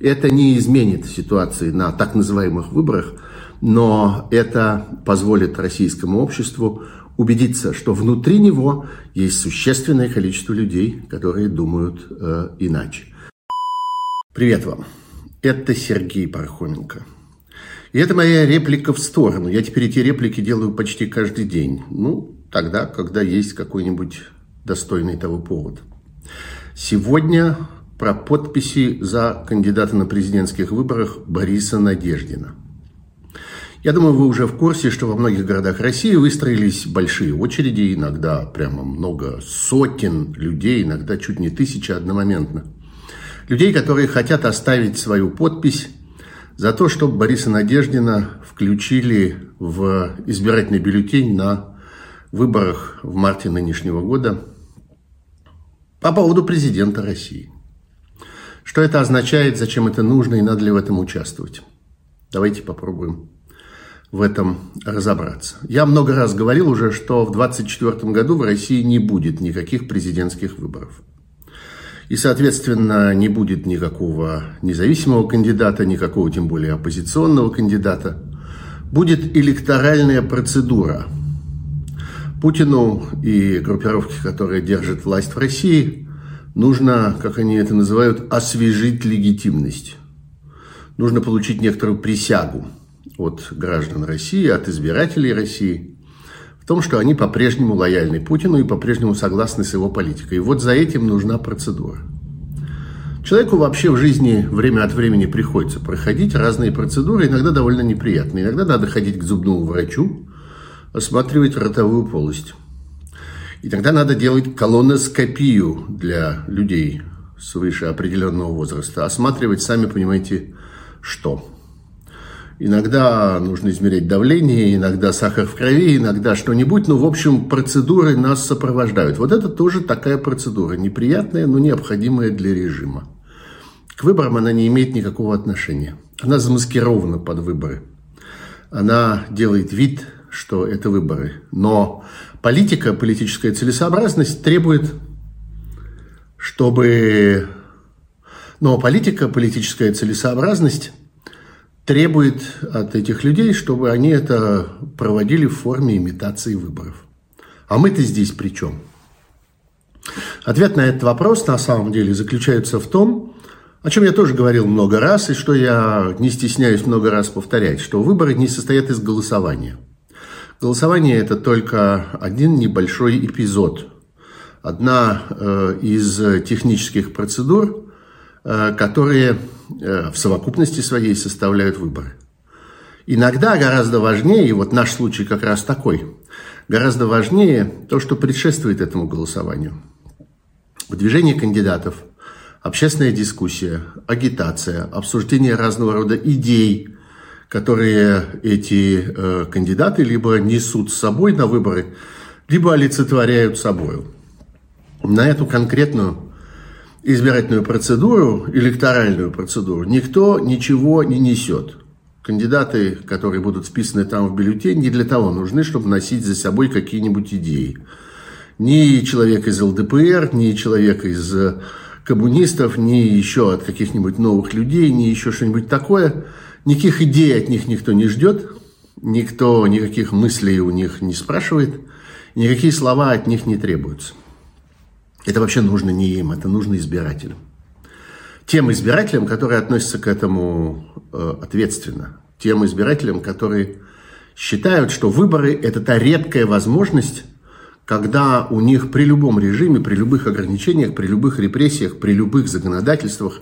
Это не изменит ситуации на так называемых выборах, но это позволит российскому обществу убедиться, что внутри него есть существенное количество людей, которые думают э, иначе. Привет вам. Это Сергей Пархоменко. И это моя реплика в сторону. Я теперь эти реплики делаю почти каждый день. Ну, тогда, когда есть какой-нибудь достойный того повод. Сегодня про подписи за кандидата на президентских выборах Бориса Надеждина. Я думаю, вы уже в курсе, что во многих городах России выстроились большие очереди, иногда прямо много сотен людей, иногда чуть не тысячи одномоментно. Людей, которые хотят оставить свою подпись за то, чтобы Бориса Надеждина включили в избирательный бюллетень на выборах в марте нынешнего года по поводу президента России. Что это означает, зачем это нужно и надо ли в этом участвовать? Давайте попробуем в этом разобраться. Я много раз говорил уже, что в 2024 году в России не будет никаких президентских выборов. И, соответственно, не будет никакого независимого кандидата, никакого тем более оппозиционного кандидата. Будет электоральная процедура. Путину и группировке, которая держит власть в России, нужно, как они это называют, освежить легитимность. Нужно получить некоторую присягу от граждан России, от избирателей России в том, что они по-прежнему лояльны Путину и по-прежнему согласны с его политикой. И вот за этим нужна процедура. Человеку вообще в жизни время от времени приходится проходить разные процедуры, иногда довольно неприятные. Иногда надо ходить к зубному врачу, осматривать ротовую полость. И тогда надо делать колоноскопию для людей свыше определенного возраста. Осматривать, сами понимаете, что. Иногда нужно измерять давление, иногда сахар в крови, иногда что-нибудь. Ну, в общем, процедуры нас сопровождают. Вот это тоже такая процедура. Неприятная, но необходимая для режима. К выборам она не имеет никакого отношения. Она замаскирована под выборы. Она делает вид, что это выборы. Но политика, политическая целесообразность требует, чтобы... Но политика, политическая целесообразность требует от этих людей, чтобы они это проводили в форме имитации выборов. А мы-то здесь при чем? Ответ на этот вопрос на самом деле заключается в том, о чем я тоже говорил много раз, и что я не стесняюсь много раз повторять, что выборы не состоят из голосования. Голосование – это только один небольшой эпизод, одна э, из технических процедур, Э, которые э, в совокупности своей составляют выборы. Иногда гораздо важнее, и вот наш случай как раз такой, гораздо важнее то, что предшествует этому голосованию. Выдвижение кандидатов, общественная дискуссия, агитация, обсуждение разного рода идей, которые эти э, кандидаты либо несут с собой на выборы, либо олицетворяют собой. На эту конкретную избирательную процедуру, электоральную процедуру, никто ничего не несет. Кандидаты, которые будут вписаны там в бюллетень, не для того нужны, чтобы носить за собой какие-нибудь идеи. Ни человек из ЛДПР, ни человек из э, коммунистов, ни еще от каких-нибудь новых людей, ни еще что-нибудь такое. Никаких идей от них никто не ждет, никто никаких мыслей у них не спрашивает, никакие слова от них не требуются. Это вообще нужно не им, это нужно избирателям. Тем избирателям, которые относятся к этому э, ответственно. Тем избирателям, которые считают, что выборы – это та редкая возможность, когда у них при любом режиме, при любых ограничениях, при любых репрессиях, при любых законодательствах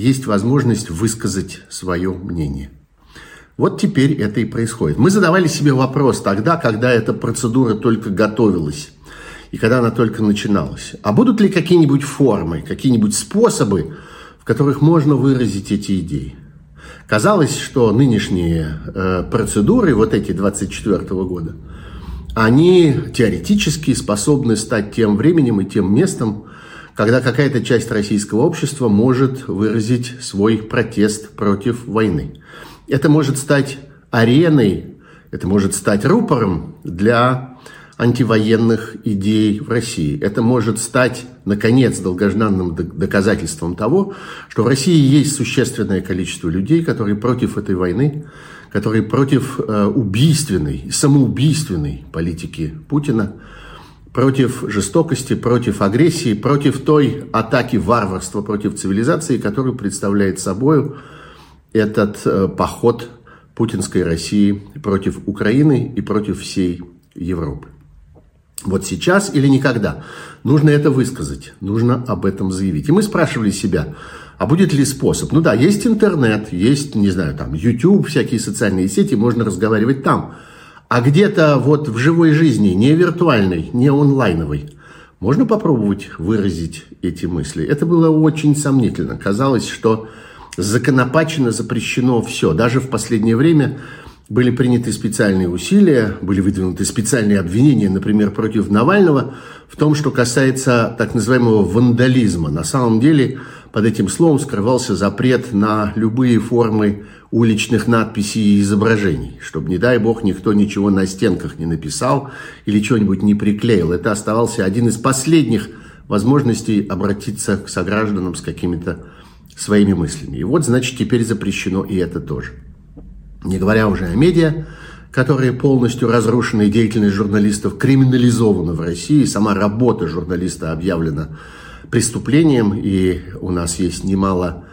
есть возможность высказать свое мнение. Вот теперь это и происходит. Мы задавали себе вопрос тогда, когда эта процедура только готовилась и когда она только начиналась. А будут ли какие-нибудь формы, какие-нибудь способы, в которых можно выразить эти идеи? Казалось, что нынешние э, процедуры, вот эти 24 года, они теоретически способны стать тем временем и тем местом, когда какая-то часть российского общества может выразить свой протест против войны. Это может стать ареной, это может стать рупором для антивоенных идей в России. Это может стать, наконец, долгожданным доказательством того, что в России есть существенное количество людей, которые против этой войны, которые против э, убийственной, самоубийственной политики Путина, против жестокости, против агрессии, против той атаки варварства против цивилизации, которую представляет собой этот э, поход путинской России против Украины и против всей Европы. Вот сейчас или никогда. Нужно это высказать, нужно об этом заявить. И мы спрашивали себя, а будет ли способ? Ну да, есть интернет, есть, не знаю, там, YouTube, всякие социальные сети, можно разговаривать там. А где-то вот в живой жизни, не виртуальной, не онлайновой, можно попробовать выразить эти мысли. Это было очень сомнительно. Казалось, что законопачено, запрещено все. Даже в последнее время были приняты специальные усилия, были выдвинуты специальные обвинения, например, против Навального, в том, что касается так называемого вандализма. На самом деле под этим словом скрывался запрет на любые формы уличных надписей и изображений, чтобы, не дай бог, никто ничего на стенках не написал или что-нибудь не приклеил. Это оставался один из последних возможностей обратиться к согражданам с какими-то своими мыслями. И вот, значит, теперь запрещено и это тоже. Не говоря уже о медиа, которые полностью разрушены, деятельность журналистов криминализована в России. Сама работа журналиста объявлена преступлением, и у нас есть немало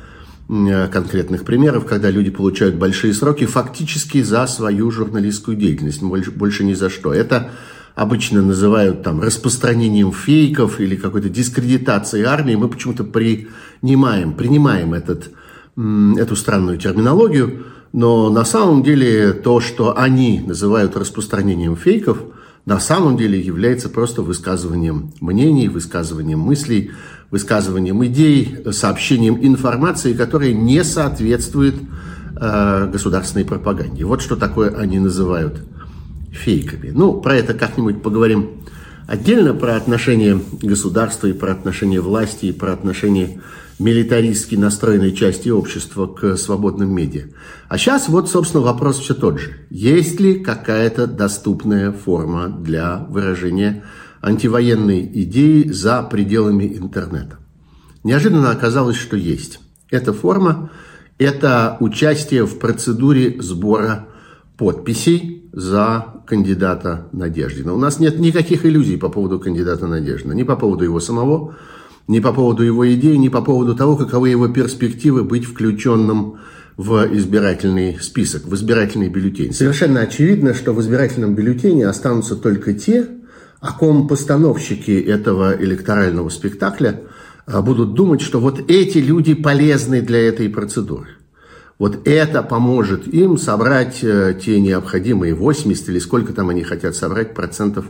конкретных примеров, когда люди получают большие сроки фактически за свою журналистскую деятельность, больше, больше ни за что. Это обычно называют там распространением фейков или какой-то дискредитацией армии. Мы почему-то принимаем, принимаем этот, эту странную терминологию. Но на самом деле то, что они называют распространением фейков, на самом деле является просто высказыванием мнений, высказыванием мыслей, высказыванием идей, сообщением информации, которая не соответствует э, государственной пропаганде. Вот что такое они называют фейками. Ну, про это как-нибудь поговорим отдельно, про отношения государства и про отношения власти, и про отношения милитаристски настроенной части общества к свободным медиа. А сейчас вот, собственно, вопрос все тот же. Есть ли какая-то доступная форма для выражения антивоенной идеи за пределами интернета? Неожиданно оказалось, что есть. Эта форма – это участие в процедуре сбора подписей за кандидата Надеждина. У нас нет никаких иллюзий по поводу кандидата Надеждина, ни по поводу его самого, ни по поводу его идей, ни по поводу того, каковы его перспективы быть включенным в избирательный список, в избирательный бюллетень. Совершенно очевидно, что в избирательном бюллетене останутся только те, о ком постановщики этого электорального спектакля а, будут думать, что вот эти люди полезны для этой процедуры. Вот это поможет им собрать э, те необходимые 80 или сколько там они хотят собрать процентов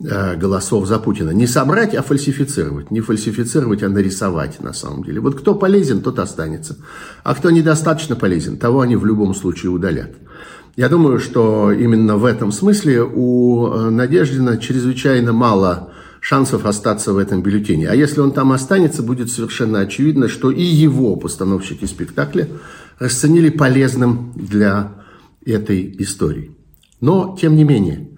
Э, голосов за Путина. Не собрать, а фальсифицировать. Не фальсифицировать, а нарисовать на самом деле. Вот кто полезен, тот останется. А кто недостаточно полезен, того они в любом случае удалят. Я думаю, что именно в этом смысле у э, Надеждина чрезвычайно мало шансов остаться в этом бюллетене. А если он там останется, будет совершенно очевидно, что и его постановщики спектакля расценили полезным для этой истории. Но, тем не менее,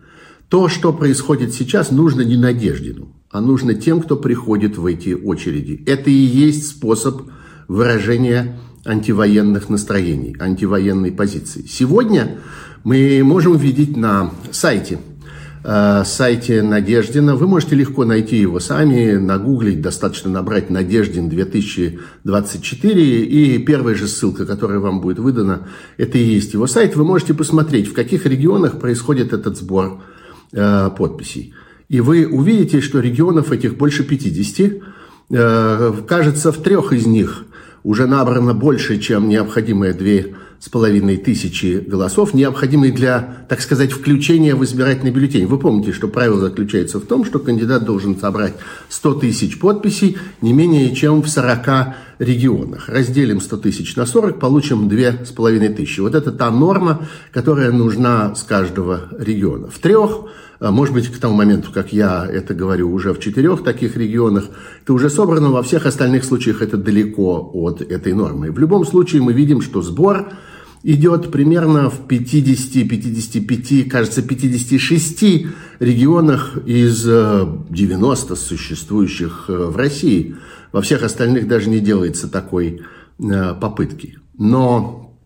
то, что происходит сейчас, нужно не Надеждину, а нужно тем, кто приходит в эти очереди. Это и есть способ выражения антивоенных настроений, антивоенной позиции. Сегодня мы можем видеть на сайте, э, сайте Надеждина. Вы можете легко найти его сами, нагуглить, достаточно набрать Надеждин 2024, и первая же ссылка, которая вам будет выдана, это и есть его сайт. Вы можете посмотреть, в каких регионах происходит этот сбор Э, подписей. И вы увидите, что регионов этих больше 50. Э, кажется, в трех из них уже набрано больше, чем необходимые две с половиной тысячи голосов, необходимые для, так сказать, включения в избирательный бюллетень. Вы помните, что правило заключается в том, что кандидат должен собрать 100 тысяч подписей не менее чем в 40 регионах. Разделим 100 тысяч на 40, получим с половиной тысячи. Вот это та норма, которая нужна с каждого региона. В трех может быть, к тому моменту, как я это говорю, уже в четырех таких регионах, это уже собрано, во всех остальных случаях это далеко от этой нормы. В любом случае мы видим, что сбор идет примерно в 50-55, кажется, 56 регионах из 90 э, существующих э, в России. Во всех остальных даже не делается такой э, попытки. Но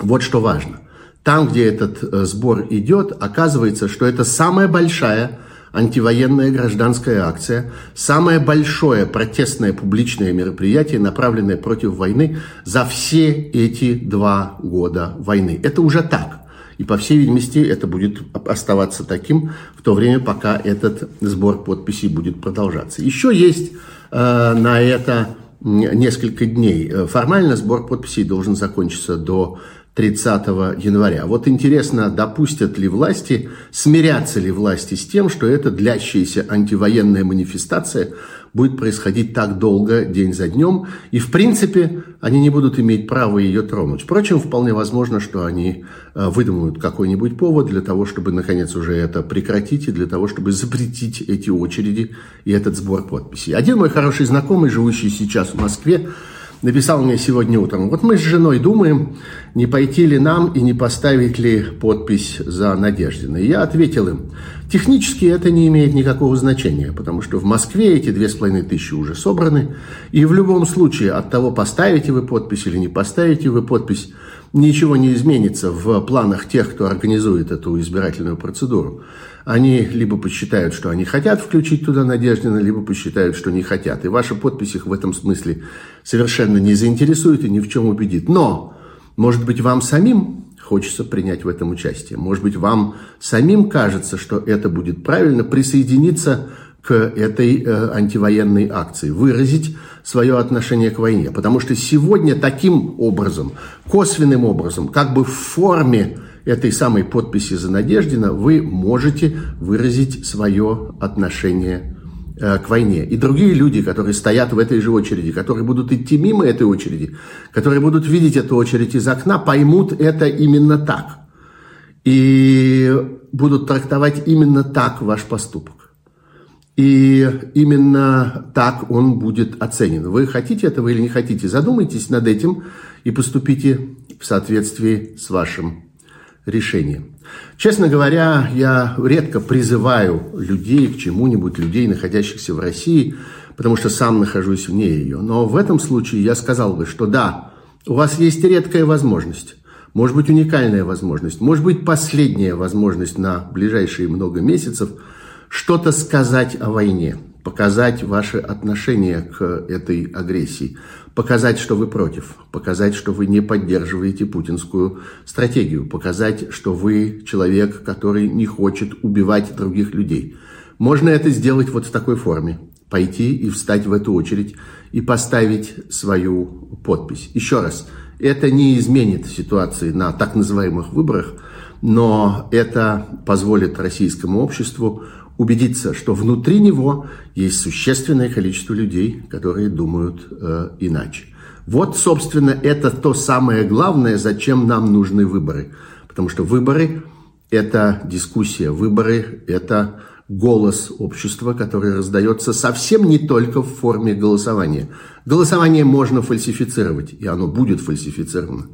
вот что важно. Там, где этот сбор идет, оказывается, что это самая большая антивоенная гражданская акция, самое большое протестное публичное мероприятие, направленное против войны за все эти два года войны. Это уже так. И, по всей видимости, это будет оставаться таким в то время, пока этот сбор подписей будет продолжаться. Еще есть э, на это несколько дней. Формально сбор подписей должен закончиться до 30 января. Вот интересно, допустят ли власти, смирятся ли власти с тем, что эта длящаяся антивоенная манифестация будет происходить так долго, день за днем, и в принципе они не будут иметь права ее тронуть. Впрочем, вполне возможно, что они э, выдумают какой-нибудь повод для того, чтобы наконец уже это прекратить, и для того, чтобы запретить эти очереди и этот сбор подписей. Один мой хороший знакомый, живущий сейчас в Москве, написал мне сегодня утром. Вот мы с женой думаем, не пойти ли нам и не поставить ли подпись за Надеждина. И я ответил им, технически это не имеет никакого значения, потому что в Москве эти две с половиной тысячи уже собраны, и в любом случае от того, поставите вы подпись или не поставите вы подпись, ничего не изменится в планах тех, кто организует эту избирательную процедуру. Они либо посчитают, что они хотят включить туда Надеждина, либо посчитают, что не хотят. И ваша подпись их в этом смысле совершенно не заинтересует и ни в чем убедит. Но, может быть, вам самим хочется принять в этом участие. Может быть, вам самим кажется, что это будет правильно, присоединиться к этой э, антивоенной акции, выразить свое отношение к войне. Потому что сегодня таким образом, косвенным образом, как бы в форме этой самой подписи за Надеждина вы можете выразить свое отношение э, к войне. И другие люди, которые стоят в этой же очереди, которые будут идти мимо этой очереди, которые будут видеть эту очередь из окна, поймут это именно так. И будут трактовать именно так ваш поступок. И именно так он будет оценен. Вы хотите этого или не хотите, задумайтесь над этим и поступите в соответствии с вашим решение. Честно говоря, я редко призываю людей к чему-нибудь, людей, находящихся в России, потому что сам нахожусь вне ее. Но в этом случае я сказал бы, что да, у вас есть редкая возможность, может быть уникальная возможность, может быть последняя возможность на ближайшие много месяцев что-то сказать о войне, показать ваше отношение к этой агрессии, показать, что вы против, показать, что вы не поддерживаете путинскую стратегию, показать, что вы человек, который не хочет убивать других людей. Можно это сделать вот в такой форме. Пойти и встать в эту очередь и поставить свою подпись. Еще раз, это не изменит ситуации на так называемых выборах, но это позволит российскому обществу убедиться, что внутри него есть существенное количество людей, которые думают э, иначе. Вот, собственно, это то самое главное, зачем нам нужны выборы. Потому что выборы – это дискуссия, выборы – это голос общества, который раздается совсем не только в форме голосования. Голосование можно фальсифицировать, и оно будет фальсифицировано.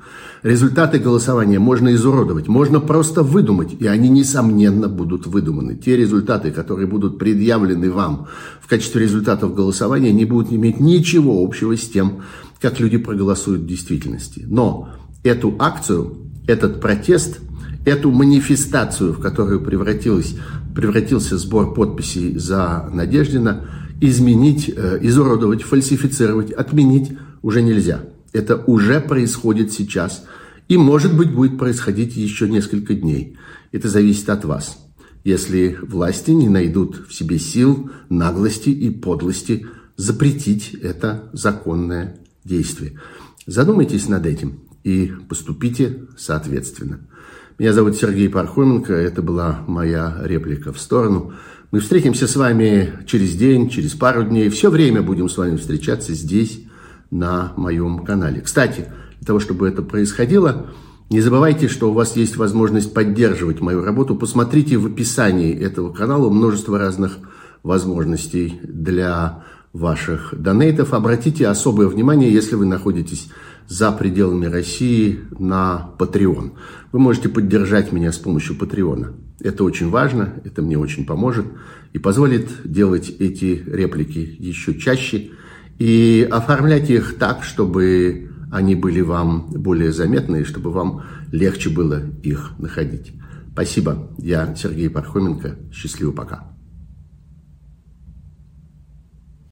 Результаты голосования можно изуродовать, можно просто выдумать, и они, несомненно, будут выдуманы. Те результаты, которые будут предъявлены вам в качестве результатов голосования, не будут иметь ничего общего с тем, как люди проголосуют в действительности. Но эту акцию, этот протест – эту манифестацию, в которую превратилась, превратился сбор подписей за Надеждина, изменить, э, изуродовать, фальсифицировать, отменить уже нельзя. Это уже происходит сейчас и, может быть, будет происходить еще несколько дней. Это зависит от вас. Если власти не найдут в себе сил, наглости и подлости запретить это законное действие. Задумайтесь над этим и поступите соответственно. Меня зовут Сергей Пархоменко, это была моя реплика в сторону. Мы встретимся с вами через день, через пару дней. Все время будем с вами встречаться здесь, на моем канале. Кстати, для того, чтобы это происходило, не забывайте, что у вас есть возможность поддерживать мою работу. Посмотрите в описании этого канала множество разных возможностей для ваших донейтов. Обратите особое внимание, если вы находитесь за пределами России на Patreon. Вы можете поддержать меня с помощью Патреона. Это очень важно, это мне очень поможет и позволит делать эти реплики еще чаще и оформлять их так, чтобы они были вам более заметны и чтобы вам легче было их находить. Спасибо. Я Сергей Пархоменко. Счастливо пока.